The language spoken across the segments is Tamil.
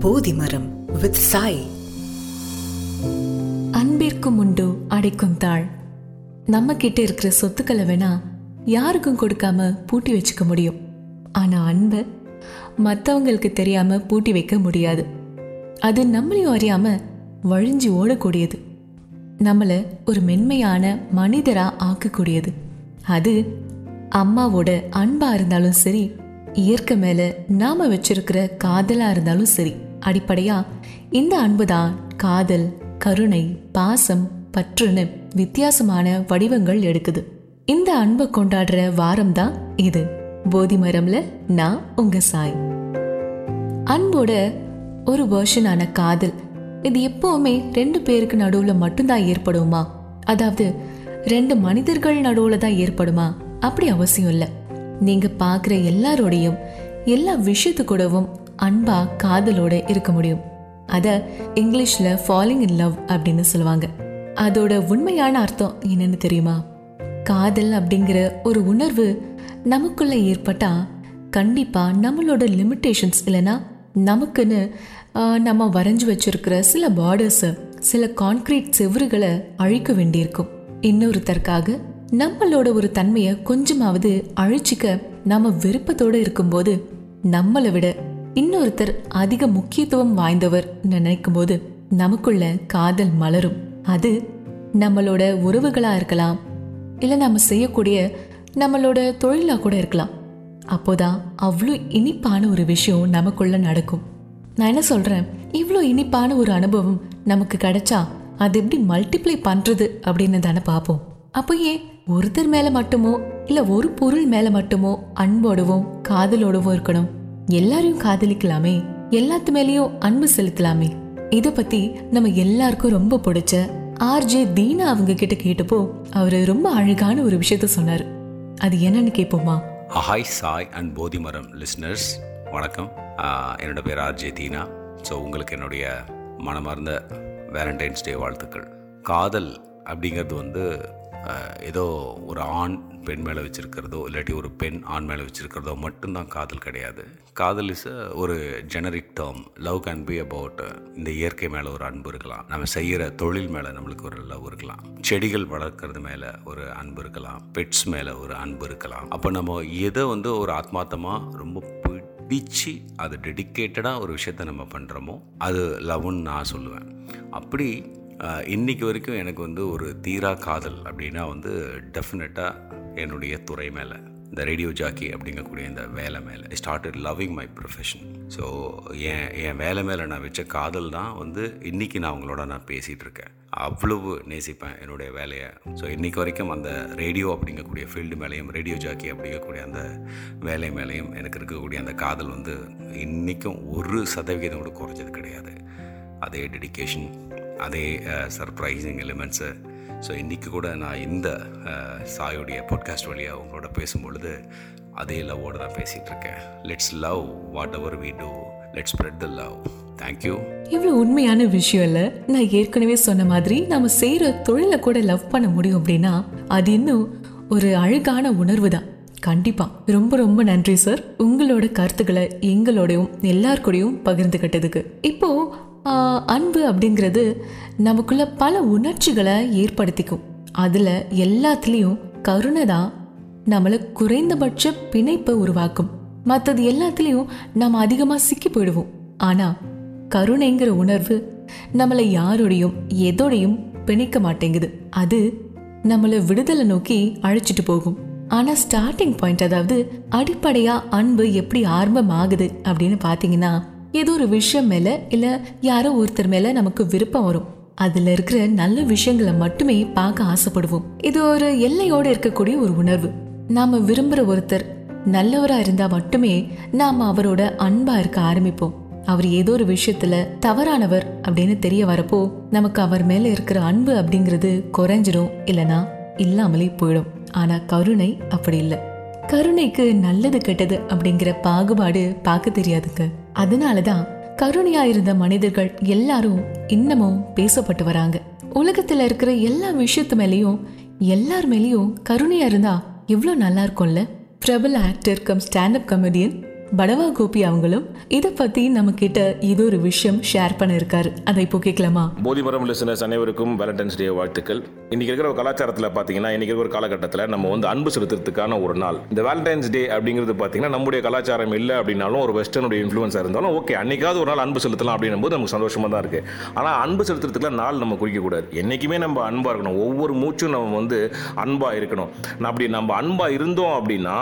போதி மரம் வித் சாய். அன்பிற்கும் உண்டு அடைக்கும் தாழ். நம்ம கிட்ட இருக்கிற சொத்துக்களை வேணா யாருக்கும் கொடுக்காம பூட்டி வச்சுக்க முடியும். ஆனா அன்பை மற்றவங்களுக்கு தெரியாம பூட்டி வைக்க முடியாது. அது நம்மளையும் அறியாம வழிஞ்சு ஓடக்கூடியது. நம்மளை ஒரு மென்மையான மனிதரா ஆக்கக்கூடியது. அது அம்மாவோட அன்பா இருந்தாலும் சரி இயற்கை மேல நாம வச்சிருக்கிற காதலா இருந்தாலும் சரி. அடிப்படையா இந்த அன்பு தான் காதல் கருணை பாசம் பற்றுன்னு வித்தியாசமான வடிவங்கள் எடுக்குது. இந்த அன்பை கொண்டாடுற வாரம் தான் இது. போதி மரம்ல நான் உங்க சாய். அன்போட ஒரு வேர்ஷனான காதல். இது எப்பவுமே ரெண்டு பேருக்கு நடுவுல மட்டும்தான் ஏற்படுமா? அதாவது ரெண்டு மனிதர்கள் நடுவுல தான் ஏற்படுமா? அப்படி அவசியம் இல்லை. நீங்க பார்க்குற எல்லாரோடையும் எல்லா விஷயத்து கூடவும் அன்பா காதலோட இருக்க முடியும். அதை இங்கிலீஷில் ஃபாலிங் இன் லவ் அப்படின்னு சொல்லுவாங்க. அதோட உண்மையான அர்த்தம் என்னன்னு தெரியுமா? காதல் அப்படிங்கிற ஒரு உணர்வு நமக்குள்ளே ஏற்பட்டால் கண்டிப்பாக நம்மளோட லிமிட்டேஷன்ஸ் இல்லைன்னா நமக்குன்னு நம்ம வரைஞ்சு வச்சுருக்கிற சில பார்டர்ஸை சில கான்க்ரீட் செவுறுகளை அழிக்க வேண்டியிருக்கும். இன்னொருத்தருக்காக நம்மளோட ஒரு தன்மையை கொஞ்சமாவது அழிச்சிக்க நம்ம விருப்பத்தோடு இருக்கும்போது நம்மளை விட இன்னொருத்தர் அதிக முக்கியத்துவம் வாய்ந்தவர் நினைக்கும் போது நமக்குள்ள காதல் மலரும். அது நம்மளோட உறவுகளா இருக்கலாம் இல்லை நம்ம செய்யக்கூடிய நம்மளோட தொழிலா கூட இருக்கலாம். அப்போதான் அவ்வளோ இனிப்பான ஒரு விஷயம் நமக்குள்ள நடக்கும். நான் என்ன சொல்றேன்? இவ்வளோ இனிப்பான ஒரு அனுபவம் நமக்கு கிடைச்சா அது எப்படி மல்டிப்ளை பண்றது அப்படின்னு தானே பார்ப்போம். அப்போ ஏன் ஒருத்தர் மேல மட்டுமோ இல்ல ஒரு பொருள் மேல மட்டுமோ அன்போடவும் காதலோடவும் இருக்கணும்? எல்லாரையும் காதலிக்கலாமே எல்லாத்து மேலேயும் அன்பு செலுத்தலாமே. இத பத்தி நம்ம எல்லாருக்கும் ரொம்ப பிடிச்ச ஆர்ஜே தீனா அவங்க கிட்ட கேட்டப்போ அவரு ரொம்ப அழகான ஒரு விஷயத்த சொன்னார். அது என்னன்னு கேட்போமா hi Sai and Bodhimaram listeners வணக்கம். என்னோட பேர் ஆர்ஜே தீனா. ஸோ உங்களுக்கு என்னுடைய மனமார்ந்த வேலண்டைன்ஸ் டே வாழ்த்துக்கள். காதல் அப்படிங்கிறது வந்து ஏதோ ஒரு ஆண் பெண் மேலே வச்சுருக்கிறதோ இல்லாட்டி ஒரு பெண் ஆண் மேலே வச்சுருக்கிறதோ மட்டும்தான் காதல் கிடையாது. காதல் இஸ் ஒரு generic term love can be about இந்த இயற்கை மேலே ஒரு அன்பு இருக்கலாம். நம்ம செய்கிற தொழில் மேலே நம்மளுக்கு ஒரு லவ் இருக்கலாம். செடிகள் வளர்க்குறது மேலே ஒரு அன்பு இருக்கலாம். பெட்ஸ் மேலே ஒரு அன்பு இருக்கலாம். அப்போ நம்ம எதை வந்து ஒரு ஆத்மார்த்தமாக ரொம்ப பிடிச்சு அது டெடிக்கேட்டடாக ஒரு விஷயத்த நம்ம பண்ணுறோமோ அது லவ்னு நான் சொல்லுவேன். அப்படி ஆஹ், இன்னைக்கு வரைக்கும் எனக்கு வந்து ஒரு தீரா காதல் அப்படின்னா வந்து டெஃபினட்டாக என்னுடைய துறை மேலே. இந்த ரேடியோ ஜாக்கி அப்படிங்கக்கூடிய இந்த வேலை மேலே. I started loving my profession so என் என் வேலை மேலே நான் வச்ச காதல் தான் வந்து இன்றைக்கி நான் உங்களோட நான் பேசிகிட்டு இருக்கேன். அவ்வளவு நேசிப்பேன் என்னுடைய வேலையை. ஸோ இன்றைக்கி வரைக்கும் அந்த ரேடியோ அப்படிங்கக்கூடிய ஃபீல்டு மேலேயும் ரேடியோ ஜாக்கி அப்படிங்கக்கூடிய அந்த வேலை மேலேயும் எனக்கு இருக்கக்கூடிய அந்த காதல் வந்து இன்றைக்கும் ஒரு சதவிகிதம் கூட குறைஞ்சது கிடையாது. அதே டெடிகேஷன் அதே சர்ப்ரைசிங் எலிமெண்ட்ஸு ஸோ இன்றைக்கி கூட நான் இந்த சாயுடைய பாட்காஸ்ட் வழியாக உங்களோட பேசும்பொழுது அதே லவ்வோடு தான் பேசிகிட்டு இருக்கேன் let's love what ever we do let's spread the love thank you இவ்வளோ உண்மையான விஷயம் இல்லை. நான் ஏற்கனவே சொன்ன மாதிரி நம்ம செய்கிற தொழிலை கூட லவ் பண்ண முடியும் அப்படின்னா அது இன்னும் ஒரு அழகான உணர்வு தான். கண்டிப்பா. ரொம்ப ரொம்ப நன்றி சார் உங்களோட கருத்துக்களை எங்களோடையும் எல்லாருக்கூடையும் பகிர்ந்துக்கிட்டதுக்கு பகிர்ந்துகிட்டதுக்கு. இப்போ அன்பு அப்படிங்கிறது நமக்குள்ள பல உணர்ச்சிகளை ஏற்படுத்திக்கும். அதுல எல்லாத்துலேயும் கருணை தான் நம்மளை குறைந்தபட்ச பிணைப்பை உருவாக்கும். மற்றது எல்லாத்துலேயும் நம்ம அதிகமாக சிக்கி போயிடுவோம். ஆனால் கருணைங்கிற உணர்வு நம்மளை யாரோடையும் எதோடையும் பிணைக்க மாட்டேங்குது. அது நம்மளை விடுதலை நோக்கி அழைச்சிட்டு போகும். ஆனால் ஸ்டார்டிங் பாயிண்ட் அதாவது அடிப்படையாக அன்பு எப்படி ஆரம்பமாகுது அப்படின்னு பார்த்தீங்கன்னா ஏதோ ஒரு விஷயம் மேலே இல்லை யாரோ ஒருத்தர் மேலே நமக்கு விருப்பம் வரும். அதில் இருக்கிற நல்ல விஷயங்களை மட்டுமே பார்க்க ஆசைப்படுவோம். இது ஒரு எல்லையோடு இருக்கக்கூடிய ஒரு உணர்வு. நாம விரும்புகிற ஒருத்தர் நல்லவரா இருந்தால் மட்டுமே நாம் அவரோட அன்பாக இருக்க ஆரம்பிப்போம். அவர் ஏதோ ஒரு விஷயத்துல தவறானவர் அப்படின்னு தெரிய வரப்போ நமக்கு அவர் மேல இருக்கிற அன்பு அப்படிங்கிறது குறைஞ்சிடும் இல்லனா இல்லாமலே போயிடும். ஆனா கருணை அப்படி இல்லை. கருணைக்கு நல்லது கெட்டது அப்படிங்கிற பாகுபாடு பார்க்க தெரியாதுங்க. அதனால தான் கருணையா இருந்த மனிதர்கள் எல்லாரும் இன்னமும் பேசப்பட்டு வராங்க. உலகத்துல இருக்கிற எல்லா விஷயத்து மேலேயும் எல்லார் மேலேயும் கருணையா இருந்தா எவ்வளோ நல்லா இருக்கும்ல? பிரபல actor cum stand up comedian Padava Gopi அவங்களும் இதை பத்தி நம்ம கிட்ட இது ஒரு விஷயம் ஷேர் பண்ணிருக்காரு. அதை இப்போ கேட்கலாமா? போதிமரம் லிசனர்ஸ் அனைவருக்கும் வேலண்டைன்ஸ் டே வாழ்த்துக்கள். இன்னைக்கு இருக்கிற ஒரு கலாச்சாரத்தில் பார்த்தீங்கன்னா இன்னைக்கு இருக்கிற ஒரு காலகட்டத்தில் நம்ம வந்து அன்பு செலுத்துறதுக்கான ஒரு நாள். இந்த வேலண்டைன்ஸ் டே அப்படிங்கிறது பார்த்தீங்கன்னா நம்முடைய கலாச்சாரம் இல்லை அப்படின்னாலும் ஒரு வெஸ்டர்னுடைய இன்ஃப்ளூன்ஸாக இருந்தாலும் ஓகே அன்னைக்காவது ஒரு நாள் அன்பு செலுத்தலாம் அப்படின்னும் போது நமக்கு சந்தோஷமாக தான் இருக்குது ஆனால் அன்பு செலுத்துறதுக்குலாம் நாள் நம்ம குறிக்கக்கூடாது. என்றைக்குமே நம்ம அன்பாக இருக்கணும். ஒவ்வொரு மூச்சும் நம்ம வந்து அன்பாக இருக்கணும். அப்படி நம்ம அன்பாக இருந்தோம் அப்படின்னா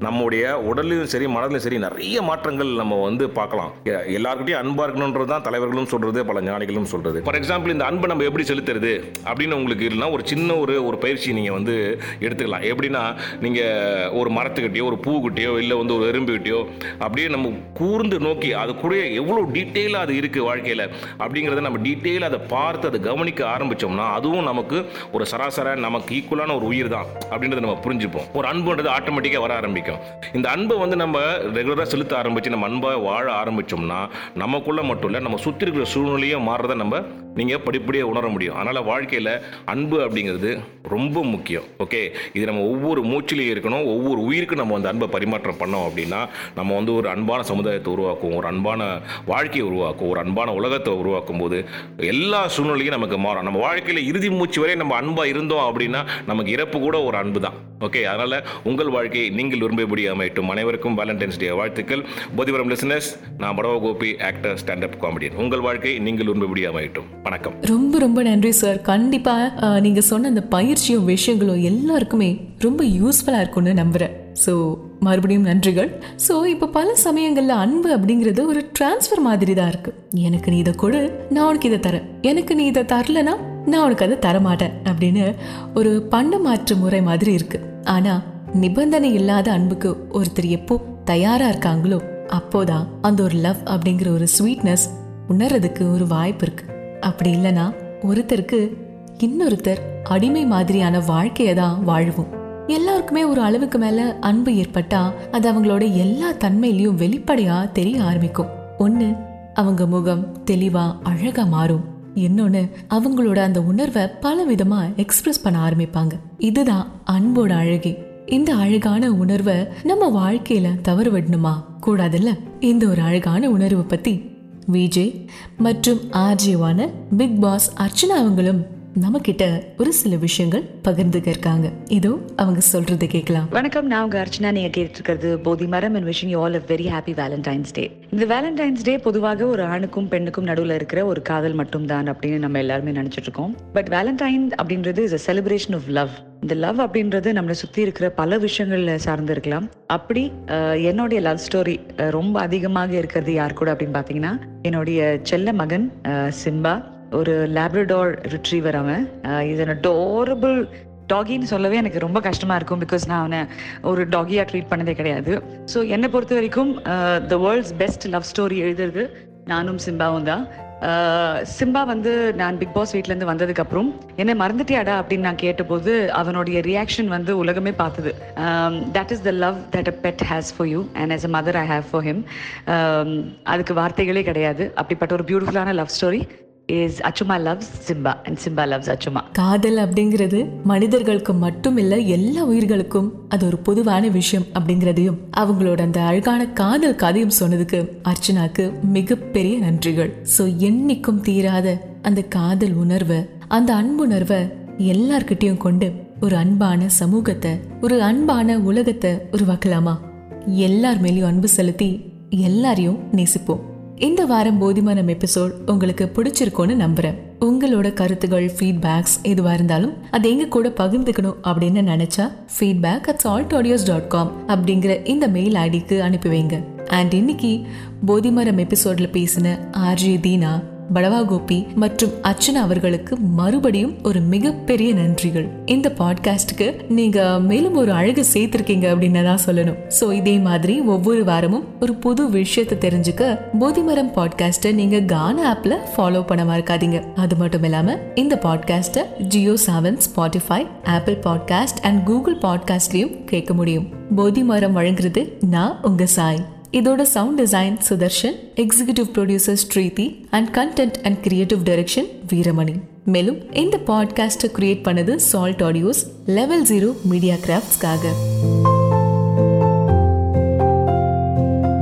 நம்முடைய உடல்லையும் சரி மனதிலும் சரி நிறைய மாற்றங்கள் நம்ம வந்து பார்க்கலாம். எ- எல்லார்கிட்டயும் அன்பா இருக்கணுன்றது தான் தலைவர்களும் சொல்றது பல ஞானிகளும் சொல்றது. ஃபார் எக்ஸாம்பிள் இந்த அன்பை நம்ம எப்படி செலுத்துறது அப்படின்னு உங்களுக்கு இல்லைனா ஒரு சின்ன ஒரு ஒரு பயிற்சி நீங்கள் வந்து எடுத்துக்கலாம். எப்படின்னா நீங்கள் ஒரு மரத்துக்கிட்டேயோ ஒரு பூக்கிட்டேயோ இல்லை வந்து ஒரு எறும்புகிட்டயோ அப்படியே நம்ம கூர்ந்து நோக்கி அது கூட எவ்வளோ டீட்டெயிலாக அது இருக்குது வாழ்க்கையில் அப்படிங்கிறத நம்ம டீட்டெயிலாக அதை பார்த்து அதை கவனிக்க ஆரம்பித்தோம்னா அதுவும் நமக்கு ஒரு சராசர நமக்கு ஈக்குவலான ஒரு உயிர் தான் அப்படின்றத நம்ம புரிஞ்சுப்போம். ஒரு அன்புன்றது ஆட்டோமேட்டிக்காக வர ஆரம்பிக்கும். இந்த அன்பை வந்து நம்ம ரெகுலராக செலுத்த ஆரம்பித்து நம்ம அன்பாக வாழ ஆரம்பித்தோம்னா நமக்குள்ள மட்டும் இல்லை நம்ம சுற்றி இருக்கிற சூழ்நிலையும் மாறுறத நம்ம நீங்கள் படிப்படியாக உணர முடியும். அதனால் வாழ்க்கையில் அன்பு அப்படிங்கிறது ரொம்ப முக்கியம். ஓகே இது நம்ம ஒவ்வொரு மூச்சிலையும் இருக்கணும். ஒவ்வொரு உயிருக்கும் நம்ம அந்த அன்பை பரிமாற்றம் பண்ணோம் அப்படின்னா நம்ம வந்து ஒரு அன்பான சமுதாயத்தை உருவாக்குவோம். ஒரு அன்பான வாழ்க்கையை உருவாக்கும் ஒரு அன்பான உலகத்தை உருவாக்கும் போது எல்லா சூழ்நிலையும் நமக்கு மாறும். நம்ம வாழ்க்கையில் இறுதி மூச்சு வரை நம்ம அன்பாக இருந்தோம் அப்படின்னா நமக்கு இறப்பு கூட ஒரு அன்பு தான் ஓகே அதனால் உங்கள் வாழ்க்கையை நீங்கள் விரும்பியபடி அமையட்டும் அனைவருக்கும் வேலண்டைன்ஸ் டே வாழ்த்துக்கள். போதிவரம் லிசனர்ஸ் நான் Padava Gopi actor standup comedian உங்கள் வாழ்க்கை நீங்கள் விரும்பியபடி அமையட்டும் வணக்கம். ரொம்ப ரொம்ப நன்றி சார் கண்டிப்பா நீங்கள் நீங்க சொன்ன அந்த பயிற்சியும் விஷயங்களும் எல்லாருக்குமே ரொம்ப யூஸ்ஃபுல்லா இருக்கும்னு நம்புறேன். ஸோ மறுபடியும் நன்றிகள். ஸோ இப்போ பல சமயங்களில் அன்பு அப்படிங்கிறது ஒரு டிரான்ஸ்ஃபர் மாதிரி தான் இருக்கு. எனக்கு நீ இதை கொடு நான் உனக்கு இதை தரேன். எனக்கு நீ இதை தரலனா நான் உனக்கு அதை தரமாட்டேன் அப்படின்னு ஒரு பண்ட மாற்று முறை மாதிரி இருக்கு. ஆனால் நிபந்தனை இல்லாத அன்புக்கு ஒருத்தர் எப்போ தயாரா இருக்காங்களோ அப்போதான் அந்த ஒரு லவ் அப்படிங்கிற ஒரு ஸ்வீட்னஸ் உணர்றதுக்கு ஒரு வாய்ப்பு இருக்கு. அப்படி இல்லைனா ஒருத்தருக்கு இன்னொருத்தர் அடிமை மாதிரியான வாழ்க்கையை தான் வாழ்வோம். எல்லாருக்குமே ஒரு அளவுக்கு மேல அன்பு ஏற்பட்டா அது அவங்களோட எல்லா தன்மையிலையும் வெளிப்படையா தெரிய ஆரம்பிக்கும். ஒண்ணு அவங்க முகம் தெளிவா அழகா மாறும். இன்னொன்னு அவங்களோட அந்த உணர்வை பல விதமா எக்ஸ்பிரஸ் பண்ண ஆரம்பிப்பாங்க. இதுதான் அன்போட அழகே. இந்த அழகான உணர்வை நம்ம வாழ்க்கையில தவறு விடணுமா? கூடாதுல்ல. இந்த ஒரு அழகான உணர்வை பத்தி விஜய் மற்றும் ஆர்ஜேவான பிக் பாஸ் அர்ச்சனா அவங்களும் நம்மக்கிட்ட ஒரு சில விஷயங்கள் பகிர்ந்துக்க இருக்காங்க. இதோ அவங்க சொல்றது கேட்கலாம். வணக்கம் நான் உங்க அர்ச்சனா. நீங்க கேட்டு இருக்கிறது Bodhi Maram and wishing you all a very happy Valentine's day இந்த வேலண்டைன்ஸ் டே பொதுவாக ஒரு ஆணுக்கும் பெண்ணுக்கும் நடுவில் இருக்கிற ஒரு காதல் மட்டும்தான் அப்படின்னு நம்ம எல்லாருமே நினைச்சிட்டு இருக்கோம். பட் வேலண்டைன் அப்படின்றது is a celebration of love இந்த லவ் அப்படின்றது நம்மளை சுற்றி இருக்கிற பல விஷயங்கள்ல சார்ந்து இருக்கலாம். அப்படி என்னுடைய லவ் ஸ்டோரி ரொம்ப அதிகமாக இருக்கிறது யார் கூட அப்படின்னு பார்த்தீங்கன்னா என்னுடைய செல்ல மகன் சிம்பா. ஒரு லேப்ரடார் ரிட்ரீவர் அவன். இது அடோரபிள் டாகின்னு சொல்லவே எனக்கு ரொம்ப கஷ்டமா இருக்கும் பிகாஸ் நான் அவனை ஒரு டாகியா ட்ரீட் பண்ணதே கிடையாது. ஸோ என்னை பொறுத்த வரைக்கும் the world's best love story எழுதுறது நானும் சிம்பாவும் தான். சிம்பா வந்து நான் பிக் பாஸ் வீட்லேருந்து வந்ததுக்கப்புறம் என்னை மறந்துட்டியாடா அப்படின்னு நான் கேட்டபோது அவனுடைய ரியாக்ஷன் வந்து உலகமே பார்த்தது. That is the love that a pet has for you and as a mother I have for him அதுக்கு வார்த்தைகளே கிடையாது. அப்படிப்பட்ட ஒரு பியூட்டிஃபுல்லான love story is Achuma loves Simba and Simba loves Achuma காதல் அப்படிங்கிறது மனிதர்களுக்கு மட்டும் இல்ல எல்லா உயிர்களுக்கும் அது ஒரு பொதுவான விஷயம் அப்படிங்கிறதையும் அவங்களோட அந்த அழகான காதல் கதையும் சொன்னதுக்கு அர்ச்சனாக்கு மிகப்பெரிய நன்றிகள். சோ என்னைக்கும் தீராத அந்த காதல் உணர்வை அந்த அன்புணர்வை எல்லார்கிட்டயும் கொண்டு ஒரு அன்பான சமூகத்தை ஒரு அன்பான உலகத்தை உருவாக்கலாமா? எல்லார் மேலேயும் அன்பு செலுத்தி எல்லாரையும் நேசிப்போம். இந்த வாரம் போதிமானம் எபிசோட் உங்களுக்கு பிடிச்சிருக்கோன்னு நம்புறேன். உங்களோட கருத்துகள் ஃபீட்பேக்ஸ் எதுவாக இருந்தாலும் அதை எங்க கூட பகிர்ந்துக்கணும் அப்படின்னு நினைச்சா feedback at Salt audios dot com அப்படிங்கிற இந்த மெயில் ஐடிக்கு அனுப்பி வைங்க. அண்ட் இன்னைக்கு போதிமரம் எபிசோட்ல பேசின ஆர்ஜே தீனா படவா கோபி மற்றும் அர்ச்சனா அவர்களுக்கு மறுபடியும் ஒரு மிகப்பெரிய நன்றிகள். இந்த பாட்காஸ்டுக்கு நீங்க மேலும் ஒரு அழகு சேர்த்திருக்கீங்க அப்படின்னு தான் சொல்லணும். ஸோ இதே மாதிரி ஒவ்வொரு வாரமும் ஒரு புது விஷயத்தை தெரிஞ்சுக்க போதிமரம் பாட்காஸ்ட்டை நீங்க கான ஆப்ல ஃபாலோ பண்ண மறக்காதீங்க. அது மட்டும் இல்லாம இந்த பாட்காஸ்ட்டை Jio Saavn Spotify Apple podcast and Google பாட்காஸ்ட்லயும் கேட்க முடியும். போதிமரம் வழங்குறது நான் உங்க சாய். இதோட sound design Sudharshan executive producer Srithi and content and creative direction Veeramani மேலும் இந்த பாட்காஸ்ட்டை கிரியேட் பண்ணது Salt audios level zero media கிராஃப்ட்ஸ்க்காக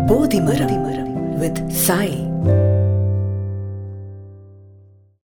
Bodhi Maram with Sai